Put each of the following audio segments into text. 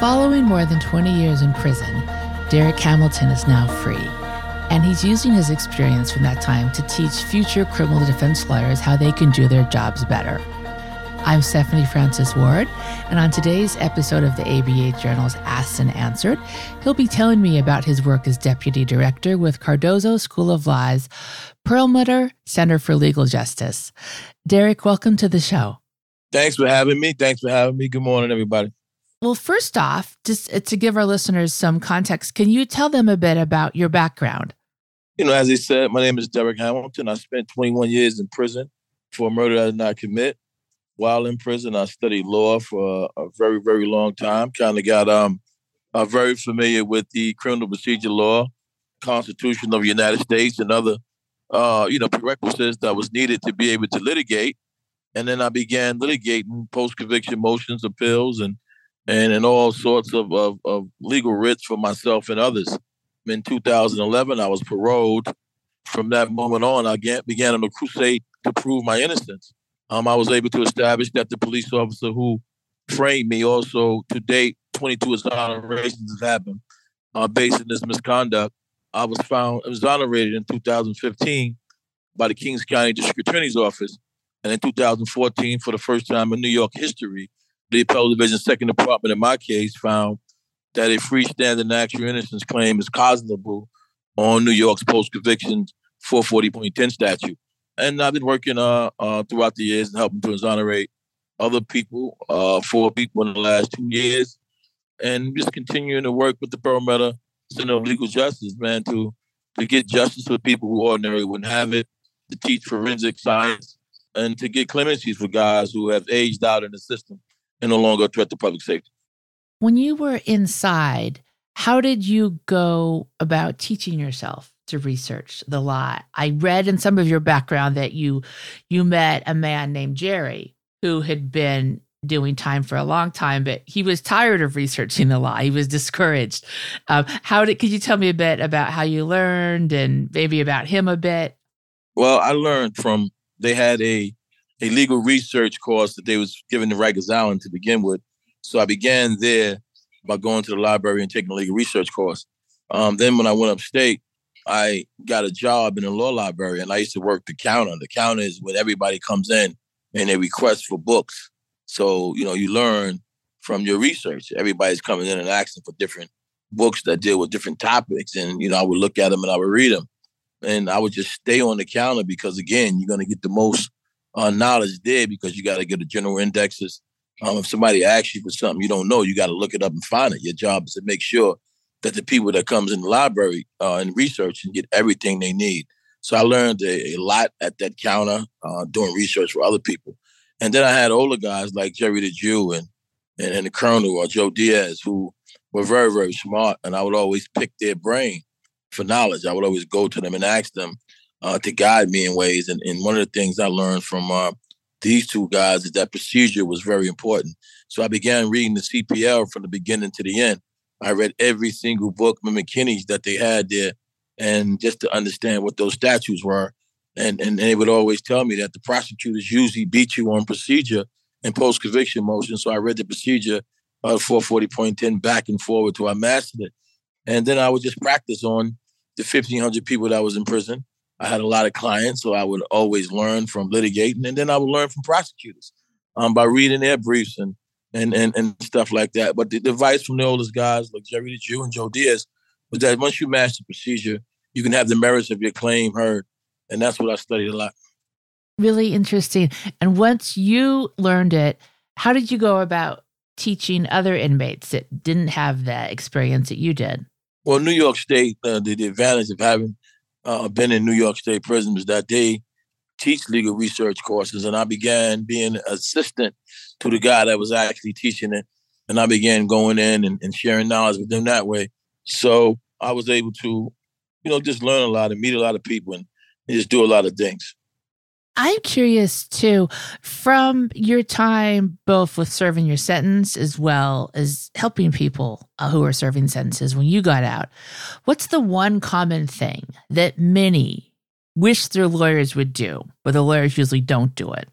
Following more than 20 years in prison, Derek Hamilton is now free. And he's using his experience from that time to teach future criminal defense lawyers how they can do their jobs better. I'm Stephanie Francis Ward, and on today's episode of the ABA Journal's Asked and Answered, he'll be telling me about his work as deputy director with Cardozo School of Law's Perlmutter Center for Legal Justice. Derek, welcome to the show. Thanks for having me. Thanks for having me. Good morning, everybody. Well, first off, just uh, to give our listeners some context, can you tell them a bit about your background? You know, as I said, my name is Derek Hamilton. I spent 21 years in prison for a murder I did not commit. While in prison, I studied law for a, a very, very long time. Kind of got um, uh, very familiar with the criminal procedure law, Constitution of the United States, and other, uh, you know, prerequisites that was needed to be able to litigate. And then I began litigating post-conviction motions, appeals, and and in all sorts of, of, of legal writs for myself and others. In 2011, I was paroled. From that moment on, I began on a crusade to prove my innocence. Um, I was able to establish that the police officer who framed me also to date 22 exonerations have happened uh, based on this misconduct. I was found exonerated in 2015 by the Kings County District Attorney's Office. And in 2014, for the first time in New York history, the appellate division second department in my case found that a freestanding actual innocence claim is cognizable on New York's post-conviction 440.10 statute. And I've been working uh, uh, throughout the years and helping to exonerate other people, uh, four people in the last two years, and just continuing to work with the Perlmutter Center of Legal Justice, man, to to get justice for people who ordinarily wouldn't have it, to teach forensic science, and to get clemencies for guys who have aged out in the system and no longer a threat to public safety. When you were inside, how did you go about teaching yourself to research the law? I read in some of your background that you you met a man named Jerry who had been doing time for a long time, but he was tired of researching the law. He was discouraged. Um, how did? Could you tell me a bit about how you learned and maybe about him a bit? Well, I learned from they had a a legal research course that they was given to Rikers Island to begin with. So I began there by going to the library and taking a legal research course. Um, then when I went upstate, I got a job in a law library and I used to work the counter. The counter is when everybody comes in and they request for books. So, you know, you learn from your research. Everybody's coming in and asking for different books that deal with different topics. And, you know, I would look at them and I would read them. And I would just stay on the counter because, again, you're going to get the most uh, knowledge there because you got to get the general indexes. Um, if somebody asks you for something you don't know, you got to look it up and find it. Your job is to make sure that the people that comes in the library uh, and research and get everything they need. So I learned a, a lot at that counter uh, doing research for other people. And then I had older guys like Jerry the Jew and, and, and the Colonel or Joe Diaz who were very, very smart. And I would always pick their brain for knowledge. I would always go to them and ask them, uh, to guide me in ways. And, and one of the things I learned from uh, these two guys is that procedure was very important. So I began reading the CPL from the beginning to the end. I read every single book, McKinney's that they had there, and just to understand what those statutes were. And, and they would always tell me that the prosecutors usually beat you on procedure and post conviction motion. So I read the procedure uh, 440.10 back and forward till I mastered it. And then I would just practice on the 1,500 people that was in prison I had a lot of clients, so I would always learn from litigating, and then I would learn from prosecutors um, by reading their briefs and and and, and stuff like that. But the, the advice from the oldest guys like Jerry the Jew and Joe Diaz was that once you master procedure, you can have the merits of your claim heard, and that's what I studied a lot. Really interesting. And once you learned it, how did you go about teaching other inmates that didn't have that experience that you did? Well, New York State, uh, the, the advantage of having uh, been in New York State prisons that they teach legal research courses, and I began being assistant to the guy that was actually teaching it, and I began going in and, and sharing knowledge with them that way. So I was able to, you know, just learn a lot and meet a lot of people and, and just do a lot of things. I'm curious too, from your time both with serving your sentence as well as helping people uh, who are serving sentences when you got out, what's the one common thing that many wish their lawyers would do, but the lawyers usually don't do it?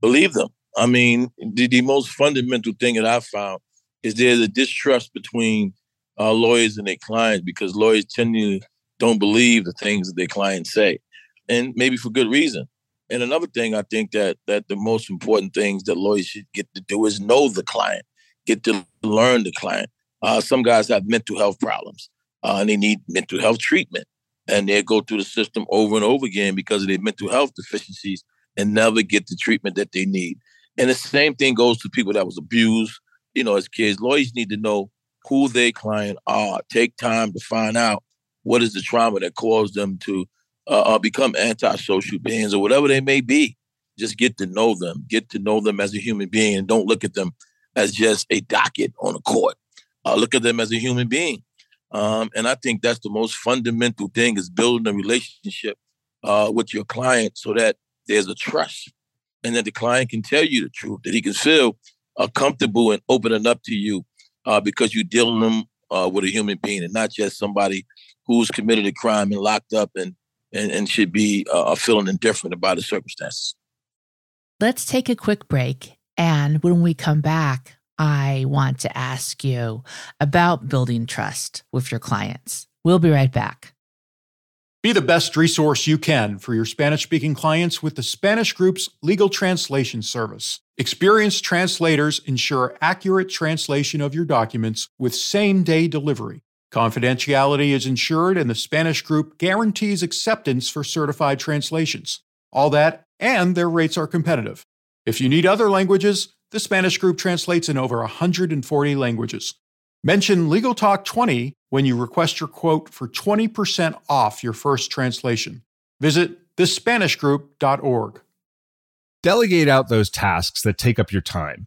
Believe them. I mean, the, the most fundamental thing that I found is there's a distrust between uh, lawyers and their clients because lawyers tend to don't believe the things that their clients say, and maybe for good reason. And another thing I think that that the most important things that lawyers should get to do is know the client, get to learn the client. Uh, some guys have mental health problems uh, and they need mental health treatment, and they go through the system over and over again because of their mental health deficiencies and never get the treatment that they need. And the same thing goes to people that was abused, you know, as kids. Lawyers need to know who their client are. Take time to find out what is the trauma that caused them to uh, uh, become antisocial beings or whatever they may be. Just get to know them, get to know them as a human being, and don't look at them as just a docket on a court. Uh, look at them as a human being. Um, and I think that's the most fundamental thing is building a relationship uh, with your client so that there's a trust and that the client can tell you the truth, that he can feel uh, comfortable and opening up to you uh, because you're dealing them uh, with a human being and not just somebody who's committed a crime and locked up and and, and should be uh, feeling indifferent about the circumstances. Let's take a quick break. And when we come back, I want to ask you about building trust with your clients. We'll be right back. Be the best resource you can for your Spanish speaking clients with the Spanish Group's legal translation service. Experienced translators ensure accurate translation of your documents with same day delivery. Confidentiality is ensured, and the Spanish Group guarantees acceptance for certified translations. All that, and their rates are competitive. If you need other languages, the Spanish Group translates in over 140 languages. Mention Legal Talk 20 when you request your quote for 20% off your first translation. Visit thespanishgroup.org. Delegate out those tasks that take up your time.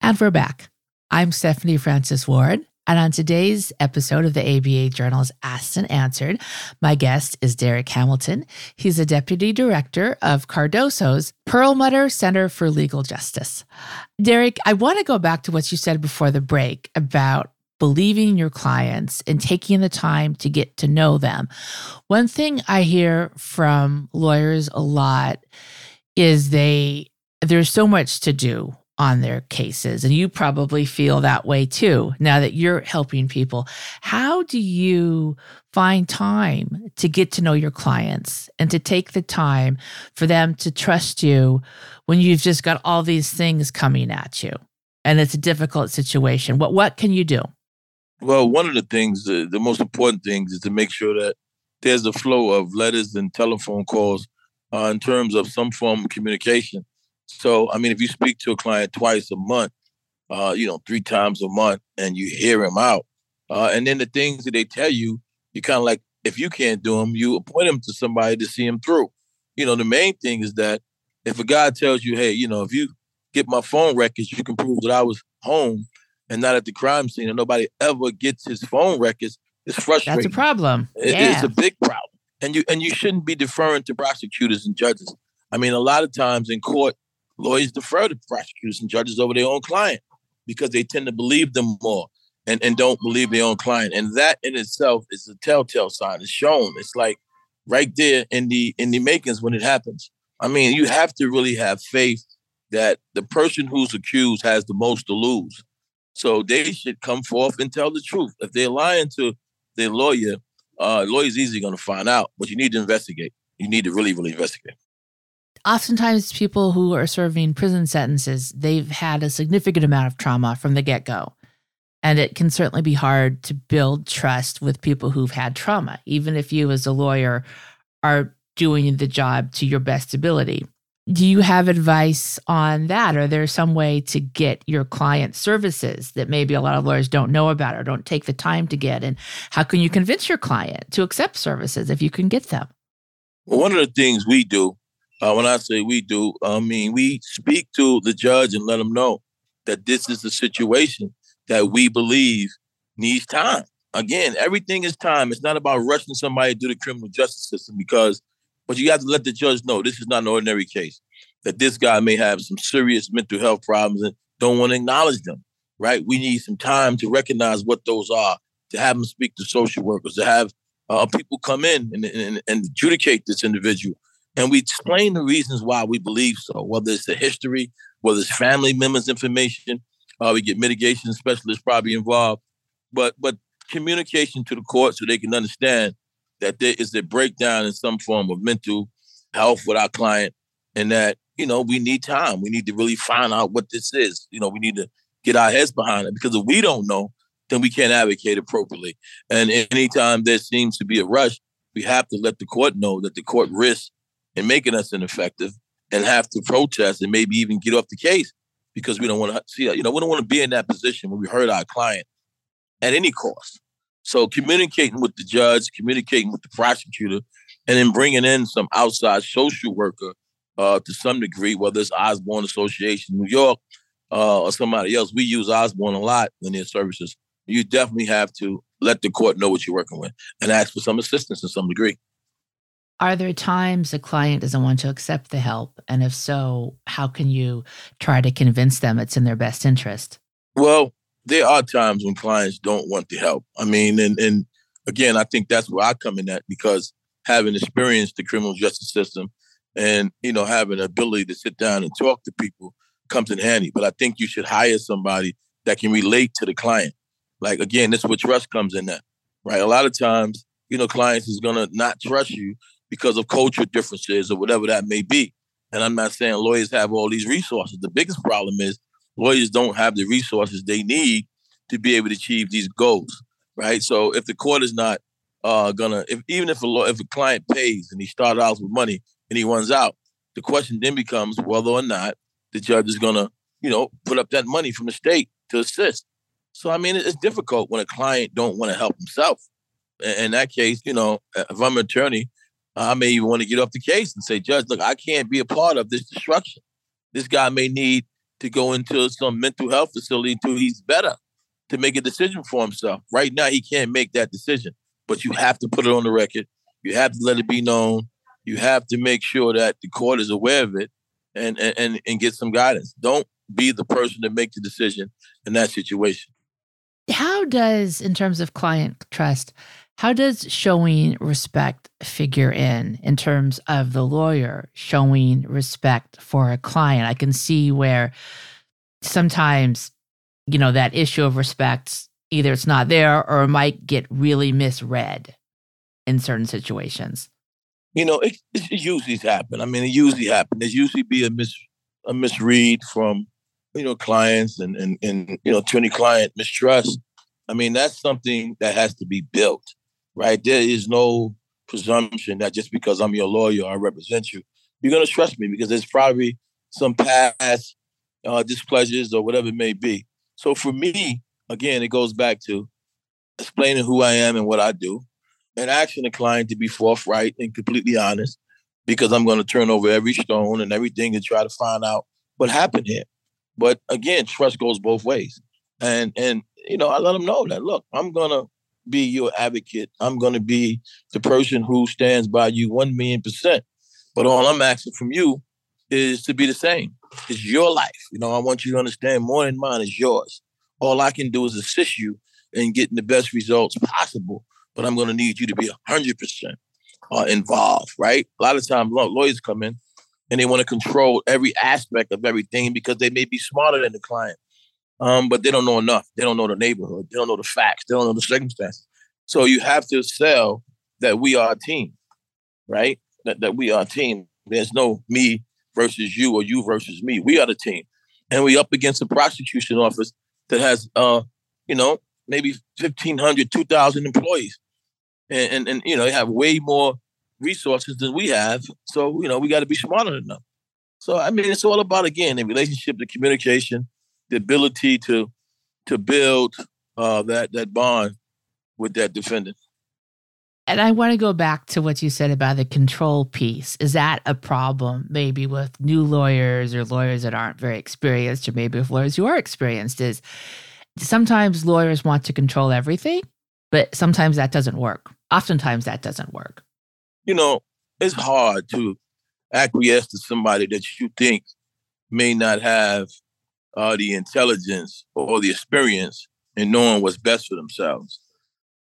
And we're back. I'm Stephanie Francis Ward. And on today's episode of the ABA Journal's Asked and Answered, my guest is Derek Hamilton. He's a deputy director of Cardozo's Perlmutter Center for Legal Justice. Derek, I want to go back to what you said before the break about believing your clients and taking the time to get to know them. One thing I hear from lawyers a lot is they there's so much to do on their cases. And you probably feel that way too, now that you're helping people. How do you find time to get to know your clients and to take the time for them to trust you when you've just got all these things coming at you and it's a difficult situation? What, what can you do? Well, one of the things, the, the most important things is to make sure that there's a flow of letters and telephone calls uh, in terms of some form of communication so, I mean, if you speak to a client twice a month, uh, you know, three times a month, and you hear him out, uh, and then the things that they tell you, you kind of like, if you can't do them, you appoint them to somebody to see them through. You know, the main thing is that if a guy tells you, hey, you know, if you get my phone records, you can prove that I was home and not at the crime scene, and nobody ever gets his phone records, it's frustrating. That's a problem. It, yeah. It's a big problem. And you and you shouldn't be deferring to prosecutors and judges. I mean, a lot of times in court, lawyers defer to prosecutors and judges over their own client because they tend to believe them more and, and don't believe their own client. And that in itself is a telltale sign. It's shown. It's like right there in the in the makings when it happens. I mean, you have to really have faith that the person who's accused has the most to lose. So they should come forth and tell the truth. If they're lying to their lawyer, uh, lawyer's easily going to find out, but you need to investigate. You need to really, really investigate oftentimes people who are serving prison sentences they've had a significant amount of trauma from the get-go. And it can certainly be hard to build trust with people who've had trauma even if you as a lawyer are doing the job to your best ability. Do you have advice on that? Or there some way to get your client services that maybe a lot of lawyers don't know about or don't take the time to get? And how can you convince your client to accept services if you can get them? Well one of the things we do uh, when I say we do, I mean we speak to the judge and let him know that this is the situation. that we believe needs time. Again, everything is time. It's not about rushing somebody through the criminal justice system because, but you have to let the judge know this is not an ordinary case. That this guy may have some serious mental health problems and don't want to acknowledge them. Right? We need some time to recognize what those are, to have them speak to social workers, to have uh, people come in and, and, and adjudicate this individual. And we explain the reasons why we believe so, whether it's the history, whether it's family members' information, uh, we get mitigation specialists probably involved, but but communication to the court so they can understand that there is a breakdown in some form of mental health with our client, and that you know we need time. We need to really find out what this is. You know, we need to get our heads behind it because if we don't know, then we can't advocate appropriately. And anytime there seems to be a rush, we have to let the court know that the court risks in making us ineffective and have to protest and maybe even get off the case because we don't want to see, you know, we don't want to be in that position where we hurt our client at any cost. So communicating with the judge, communicating with the prosecutor, and then bringing in some outside social worker uh, to some degree, whether it's Osborne Association New York uh, or somebody else. We use Osborne a lot in their services. You definitely have to let the court know what you're working with and ask for some assistance to some degree. Are there times a client doesn't want to accept the help? And if so, how can you try to convince them it's in their best interest? Well, there are times when clients don't want the help. I mean, and, and again, I think that's where I come in at because having experienced the criminal justice system and, you know, having the ability to sit down and talk to people comes in handy. But I think you should hire somebody that can relate to the client. Like, again, this is where trust comes in that, right? A lot of times, you know, clients is to not trust you because of cultural differences or whatever that may be. And I'm not saying lawyers have all these resources. The biggest problem is lawyers don't have the resources they need to be able to achieve these goals, right? So if the court is not uh, gonna, if even if a law, if a client pays and he started out with money and he runs out, the question then becomes whether or not the judge is gonna, you know, put up that money from the state to assist. So I mean, it's difficult when a client don't want to help himself. In that case, you know, if I'm an attorney, I may even want to get off the case and say, Judge, look, I can't be a part of this destruction. This guy may need to go into some mental health facility until he's better to make a decision for himself. Right now, he can't make that decision, but you have to put it on the record. You have to let it be known. You have to make sure that the court is aware of it and, and, and get some guidance. Don't be the person to make the decision in that situation. How does, in terms of client trust, how does showing respect figure in in terms of the lawyer showing respect for a client? I can see where sometimes, you know, that issue of respect either it's not there or it might get really misread in certain situations. You know, it, it usually happens. I mean, it usually happens. There's usually be a mis a misread from you know clients and and and you know attorney client mistrust. I mean, that's something that has to be built right? There is no presumption that just because I'm your lawyer I represent you, you're to trust me because there's probably some past uh, displeasures or whatever it may be. So for me, again, it goes back to explaining who I am and what I do and asking the client to be forthright and completely honest because I'm going to turn over every stone and everything to try to find out what happened here. But again, trust goes both ways. And and you know, I let them know that look, I'm gonna be your advocate. I'm going to be the person who stands by you 1 million percent. But all I'm asking from you is to be the same. It's your life. You know, I want you to understand more than mine is yours. All I can do is assist you in getting the best results possible. But I'm going to need you to be 100% uh, involved, right? A lot of times lawyers come in and they want to control every aspect of everything because they may be smarter than the client um, but they don't know enough. They don't know the neighborhood. They don't know the facts. They don't know the circumstances. So you have to sell that we are a team, right? That, that we are a team. There's no me versus you or you versus me. We are the team. And we up against a prosecution office that has, uh, you know, maybe 1,500, 2,000 employees. And, and, and, you know, they have way more resources than we have. So, you know, we got to be smarter than them. So, I mean, it's all about, again, the relationship, the communication, the ability to to build uh, that that bond with that defendant. And I want to go back to what you said about the control piece. Is that a problem maybe with new lawyers or lawyers that aren't very experienced, or maybe with lawyers who are experienced? Is sometimes lawyers want to control everything, but sometimes that doesn't work. Oftentimes that doesn't work. You know, it's hard to acquiesce to somebody that you think may not have uh, the intelligence or the experience in knowing what's best for themselves.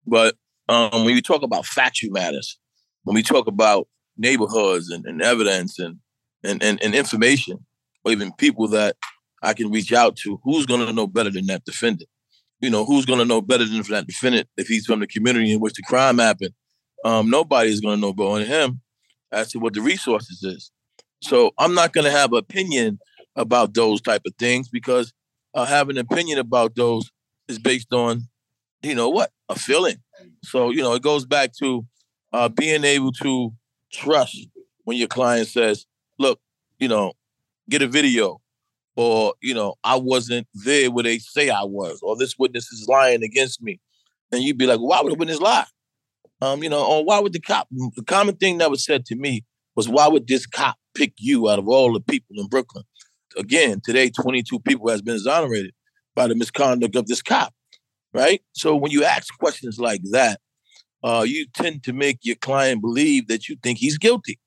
But um, when you talk about factual matters, when we talk about neighborhoods and, and evidence and, and, and, and information, or even people that I can reach out to, who's going to know better than that defendant? You know, who's going to know better than that defendant if he's from the community in which the crime happened? Um, nobody is going to know better than him as to what the resources is. So I'm not going to have an opinion about those type of things because uh, having an opinion about those is based on, you know what, a feeling. So you know, it goes back to uh, being able to trust when your client says, "Look, you know, get a video," or you know, "I wasn't there where they say I was," or "This witness is lying against me," and you'd be like, "Why would a witness lie?" Um, you know, or why would the cop? The common thing that was said to me was, "Why would this cop pick you out of all the people in Brooklyn?" Again, today, 22 people has been exonerated by the misconduct of this cop, right? So when you ask questions like that, uh, you tend to make your client believe that you think he's guilty,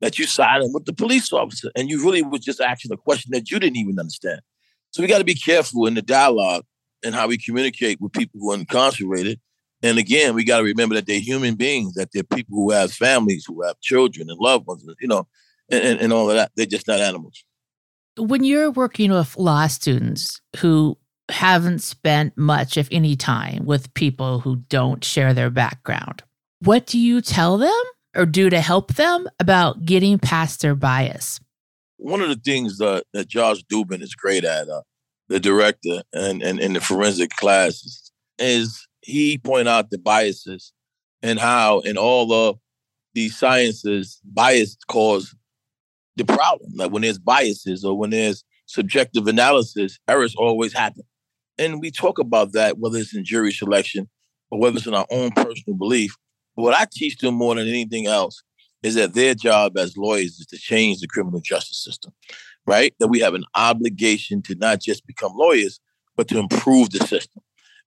that you siding with the police officer, and you really was just asking a question that you didn't even understand. So we got to be careful in the dialogue and how we communicate with people who are incarcerated. And again, we got to remember that they're human beings, that they're people who have families, who have children and loved ones, you know, and, and, and all of that. They're just not animals. When you're working with law students who haven't spent much, if any, time with people who don't share their background, what do you tell them or do to help them about getting past their bias? One of the things that, that Josh Dubin is great at, uh, the director and, and in the forensic classes, is he point out the biases and how in all of these sciences, bias cause the problem. Like when there's biases or when there's subjective analysis, errors always happen. And we talk about that, whether it's in jury selection or whether it's in our own personal belief. But what I teach them more than anything else is that their job as lawyers is to change the criminal justice system, right? That we have an obligation to not just become lawyers, but to improve the system.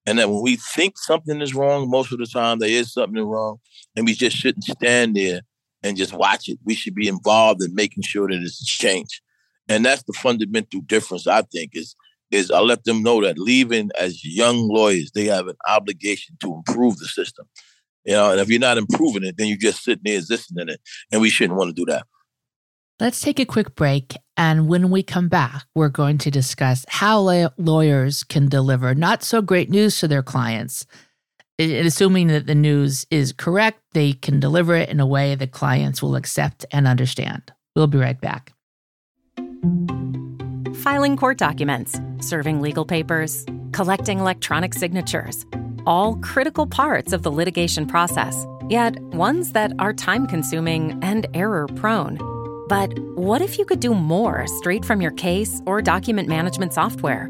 And that when we think something is wrong, most of the time there is something wrong, and we just shouldn't stand there and just watch it. We should be involved in making sure that it's changed. And that's the fundamental difference, I think, is is I let them know that leaving as young lawyers, they have an obligation to improve the system. You know, and if you're not improving it, then you're just sitting there existing in it. And we shouldn't want to do that. Let's take a quick break. And when we come back, we're going to discuss how lawyers can deliver not so great news to their clients assuming that the news is correct, they can deliver it in a way that clients will accept and understand. We'll be right back. Filing court documents, serving legal papers, collecting electronic signatures, all critical parts of the litigation process, yet ones that are time consuming and error prone. But what if you could do more straight from your case or document management software?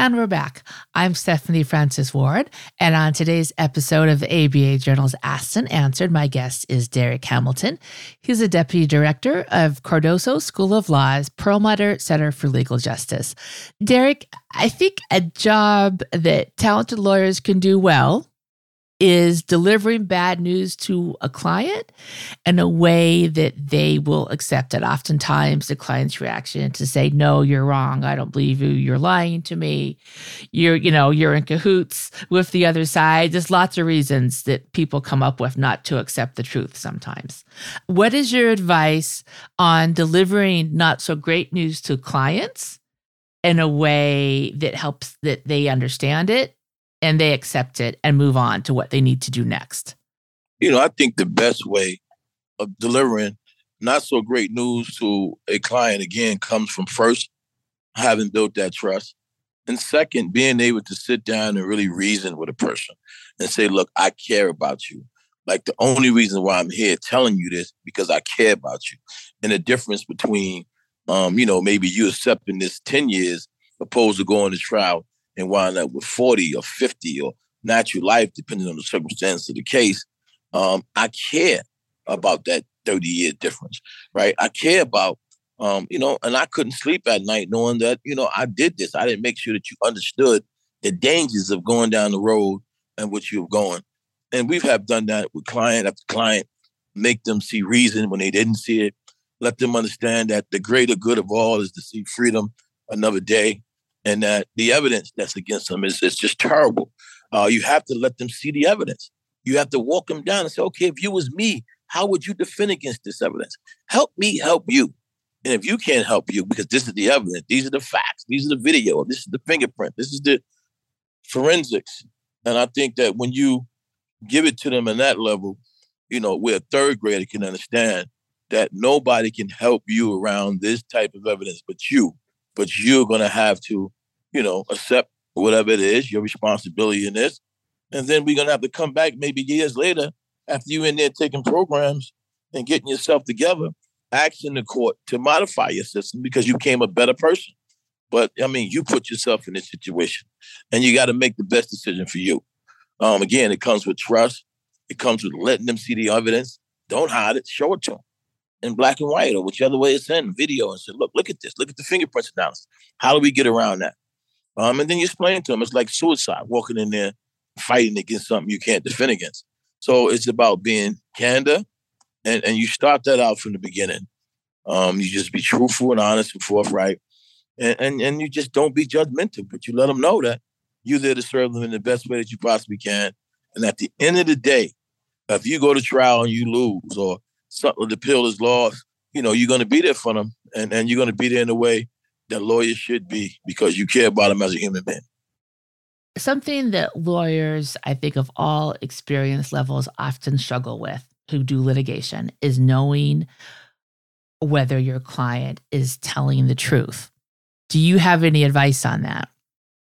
And we're back. I'm Stephanie Francis Ward. And on today's episode of ABA Journal's Asked and Answered, my guest is Derek Hamilton. He's a deputy director of Cardozo School of Law's Perlmutter Center for Legal Justice. Derek, I think a job that talented lawyers can do well is delivering bad news to a client in a way that they will accept it. Oftentimes, the client's reaction to say, "No, you're wrong. I don't believe you. You're lying to me. You're, you know, you're in cahoots with the other side." There's lots of reasons that people come up with not to accept the truth. Sometimes, what is your advice on delivering not so great news to clients in a way that helps that they understand it and they accept it and move on to what they need to do next? You know, I think the best way of delivering not so great news to a client again comes from first having built that trust And second, being able to sit down and really reason with a person and say, look, I care about you. Like the only reason why I'm here telling you this because I care about you. And the difference between um, you know, maybe you accepting this 10 years opposed to going to trial and wind up with 40 or 50 or natural life, depending on the circumstance of the case. Um, I care about that 30 year difference, right? I care about, um, you know, and I couldn't sleep at night knowing that, you know, I did this. I didn't make sure that you understood the dangers of going down the road and what you're going. And we have done that with client after client, make them see reason when they didn't see it, let them understand that the greater good of all is to see freedom another day, and that the evidence that's against them is, just terrible. Uh, you have to let them see the evidence. You have to walk them down and say, okay, if you was me, how would you defend against this evidence? Help me help you. And if you can't help you, because this is the evidence, these are the facts, these are the video, this is the fingerprint, this is the forensics. And I think that when you give it to them in that level, you know, where a third grader can understand that nobody can help you around this type of evidence but you. But you're going to have to, you know, accept whatever it is, your responsibility in this. And then we're to have to come back maybe years later after you in there taking programs and getting yourself together, asking the court to modify your system because you became a better person. But I mean, you put yourself in this situation and you got to make the best decision for you. Um, again, it comes with trust. It comes with letting them see the evidence. Don't hide it. Show it to them in black and white or whichever way it's in video and say, look, look at this, look at the fingerprints analysis. How do we get around that? Um, and then you explain to them it's like suicide, walking in there fighting against something you can't defend against. So it's about being candor, and, and you start that out from the beginning. Um, you just be truthful and honest and forthright, and, and and you just don't be judgmental, but you let them know that you're there to serve them in the best way that you possibly can. And at the end of the day, if you go to trial and you lose, or something the pill is lost, you know, you're going to be there for them, and and you're going to be there in a way that lawyers should be because you care about them as a human being. Something that lawyers, I think, of all experience levels often struggle with who do litigation is knowing whether your client is telling the truth. Do you have any advice on that?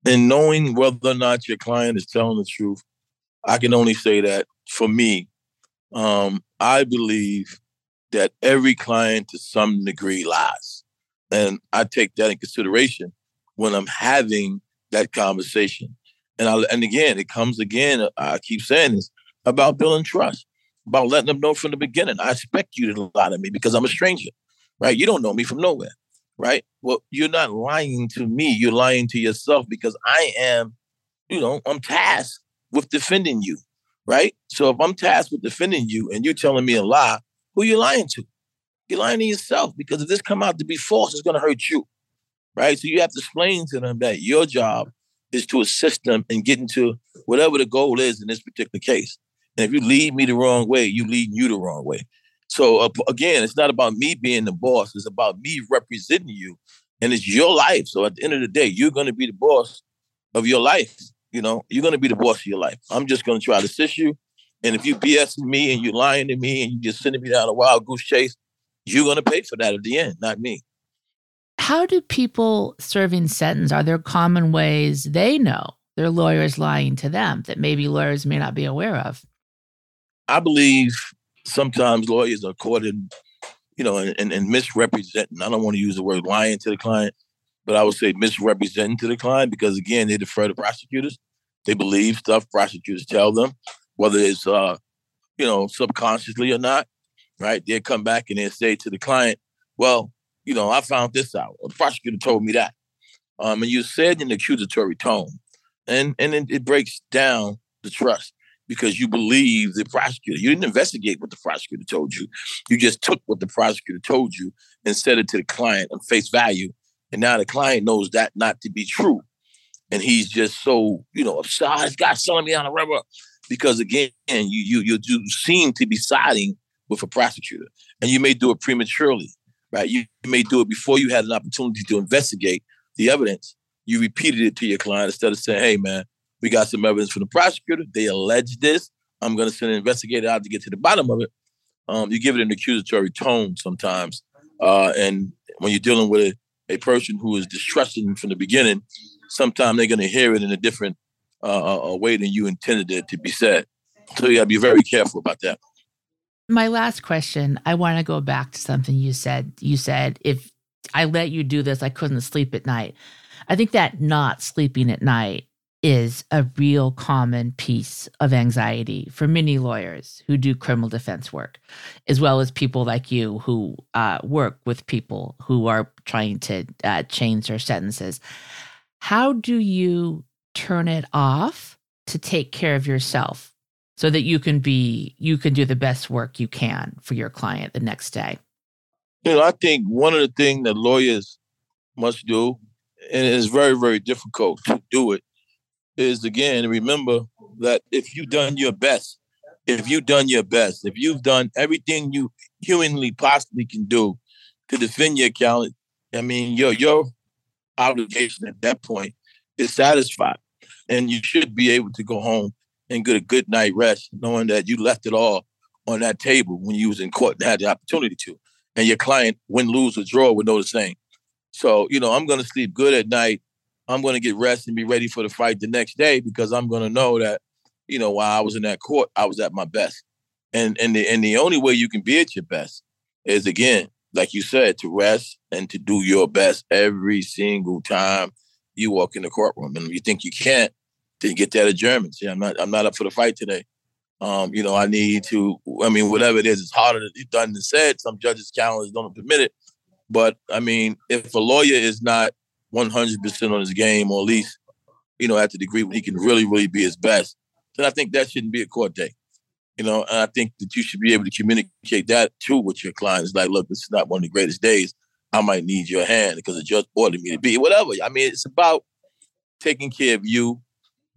In knowing whether or not your client is telling the truth, I can only say that for me, um, I believe that every client to some degree lies. And I take that in consideration when I'm having that conversation. And I, and again, it comes again, I keep saying this about building trust, about letting them know from the beginning. I expect you to lie to me because I'm a stranger, right? You don't know me from nowhere, right? Well, you're not lying to me. You're lying to yourself because I am, you know, I'm tasked with defending you right? So if I'm tasked with defending you and you're telling me a lie, who are you lying to? You're lying to yourself because if this come out to be false, it's going to hurt you, right? So you have to explain to them that your job is to assist them in getting to whatever the goal is in this particular case. And if you lead me the wrong way, you lead you the wrong way. So uh, again, it's not about me being the boss; it's about me representing you, and it's your life. So at the end of the day, you're going to be the boss of your life. You know, you're going to be the boss of your life. I'm just going to try to assist you. And if you BSing me and you're lying to me and you just sending me down a wild goose chase, you're going to pay for that at the end, not me. How do people serving sentence, are there common ways they know their lawyers lying to them that maybe lawyers may not be aware of? I believe sometimes lawyers are caught in, you know, and, and misrepresenting. I don't want to use the word lying to the client, but I would say misrepresenting to the client because again, they defer to prosecutors. They believe stuff prosecutors tell them, whether it's uh, you know, subconsciously or not, right? They come back and they say to the client, Well, you know, I found this out. The prosecutor told me that. Um, and you said in an accusatory tone. And and it, it breaks down the trust because you believe the prosecutor. You didn't investigate what the prosecutor told you. You just took what the prosecutor told you and said it to the client on face value and now the client knows that not to be true. And he's just so, you know. Oh, this guy's selling me on a rubber. Because again, you you you do seem to be siding with a prosecutor. And you may do it prematurely, right? You may do it before you had an opportunity to investigate the evidence. You repeated it to your client instead of saying, hey man, we got some evidence from the prosecutor. They allege this. I'm gonna send an investigator out to get to the bottom of it. Um, you give it an accusatory tone sometimes. Uh, and when you're dealing with a person who is distrusting from the beginning, sometimes they're going to hear it in a different uh, uh, way than you intended it to be said. So you got to be very careful about that. My last question, I want to go back to something you said. You said, if I let you do this, I couldn't sleep at night. I think that not sleeping at night is a real common piece of anxiety for many lawyers who do criminal defense work, as well as people like you who uh, work with people who are trying to uh, change their sentences. How do you turn it off to take care of yourself so that you can be you can do the best work you can for your client the next day? You know, I think one of the things that lawyers must do, and it's very, very difficult to do it, is again remember that if you've done your best, if you've done your best, if you've done everything you humanly possibly can do to defend your client I mean your your obligation at that point is satisfied. And you should be able to go home and get a good night rest, knowing that you left it all on that table when you was in court and had the opportunity to. And your client, win, lose, or draw, would know the same. So, you know, I'm gonna sleep good at night I'm to get rest and be ready for the fight the next day because I'm to know that, you know, while I was in that court, I was at my best. And and the and the only way you can be at your best is again, like you said, to rest and to do your best every single time you walk in the courtroom. And you think you can't, then get that adjournment. See, I'm not I'm not up for the fight today. Um, you know, I need to. I mean, whatever it is, it's harder done than said. Some judges' calendars don't permit it, but I mean, if a lawyer is not 100% on his game, or at least, you know, at the degree when he can really, really be his best, then I think that shouldn't be a court day. You know, and I think that you should be able to communicate that too with your clients. Like, look, this is not one of the greatest days. I might need your hand because the judge ordered me to be whatever. I mean, it's about taking care of you,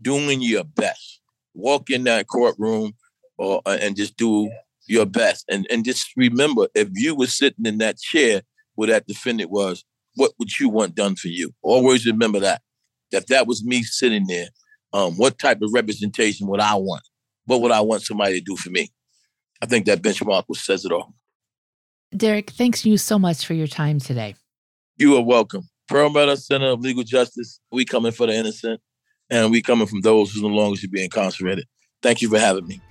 doing your best. Walk in that courtroom or uh, and just do your best. And and just remember, if you were sitting in that chair where that defendant was, what would you want done for you? Always remember that. If that was me sitting there, um, what type of representation would I want? What would I want somebody to do for me? I think that benchmark was says it all. Derek, thanks you so much for your time today. You are welcome. Perlmutter Center of Legal Justice. We coming for the innocent, and we coming from those who no longer should be incarcerated. Thank you for having me.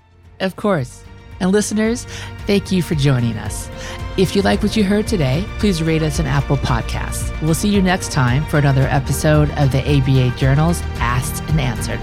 Of course. And listeners, thank you for joining us. If you like what you heard today, please rate us an Apple Podcast. We'll see you next time for another episode of the ABA Journal's Asked and Answered.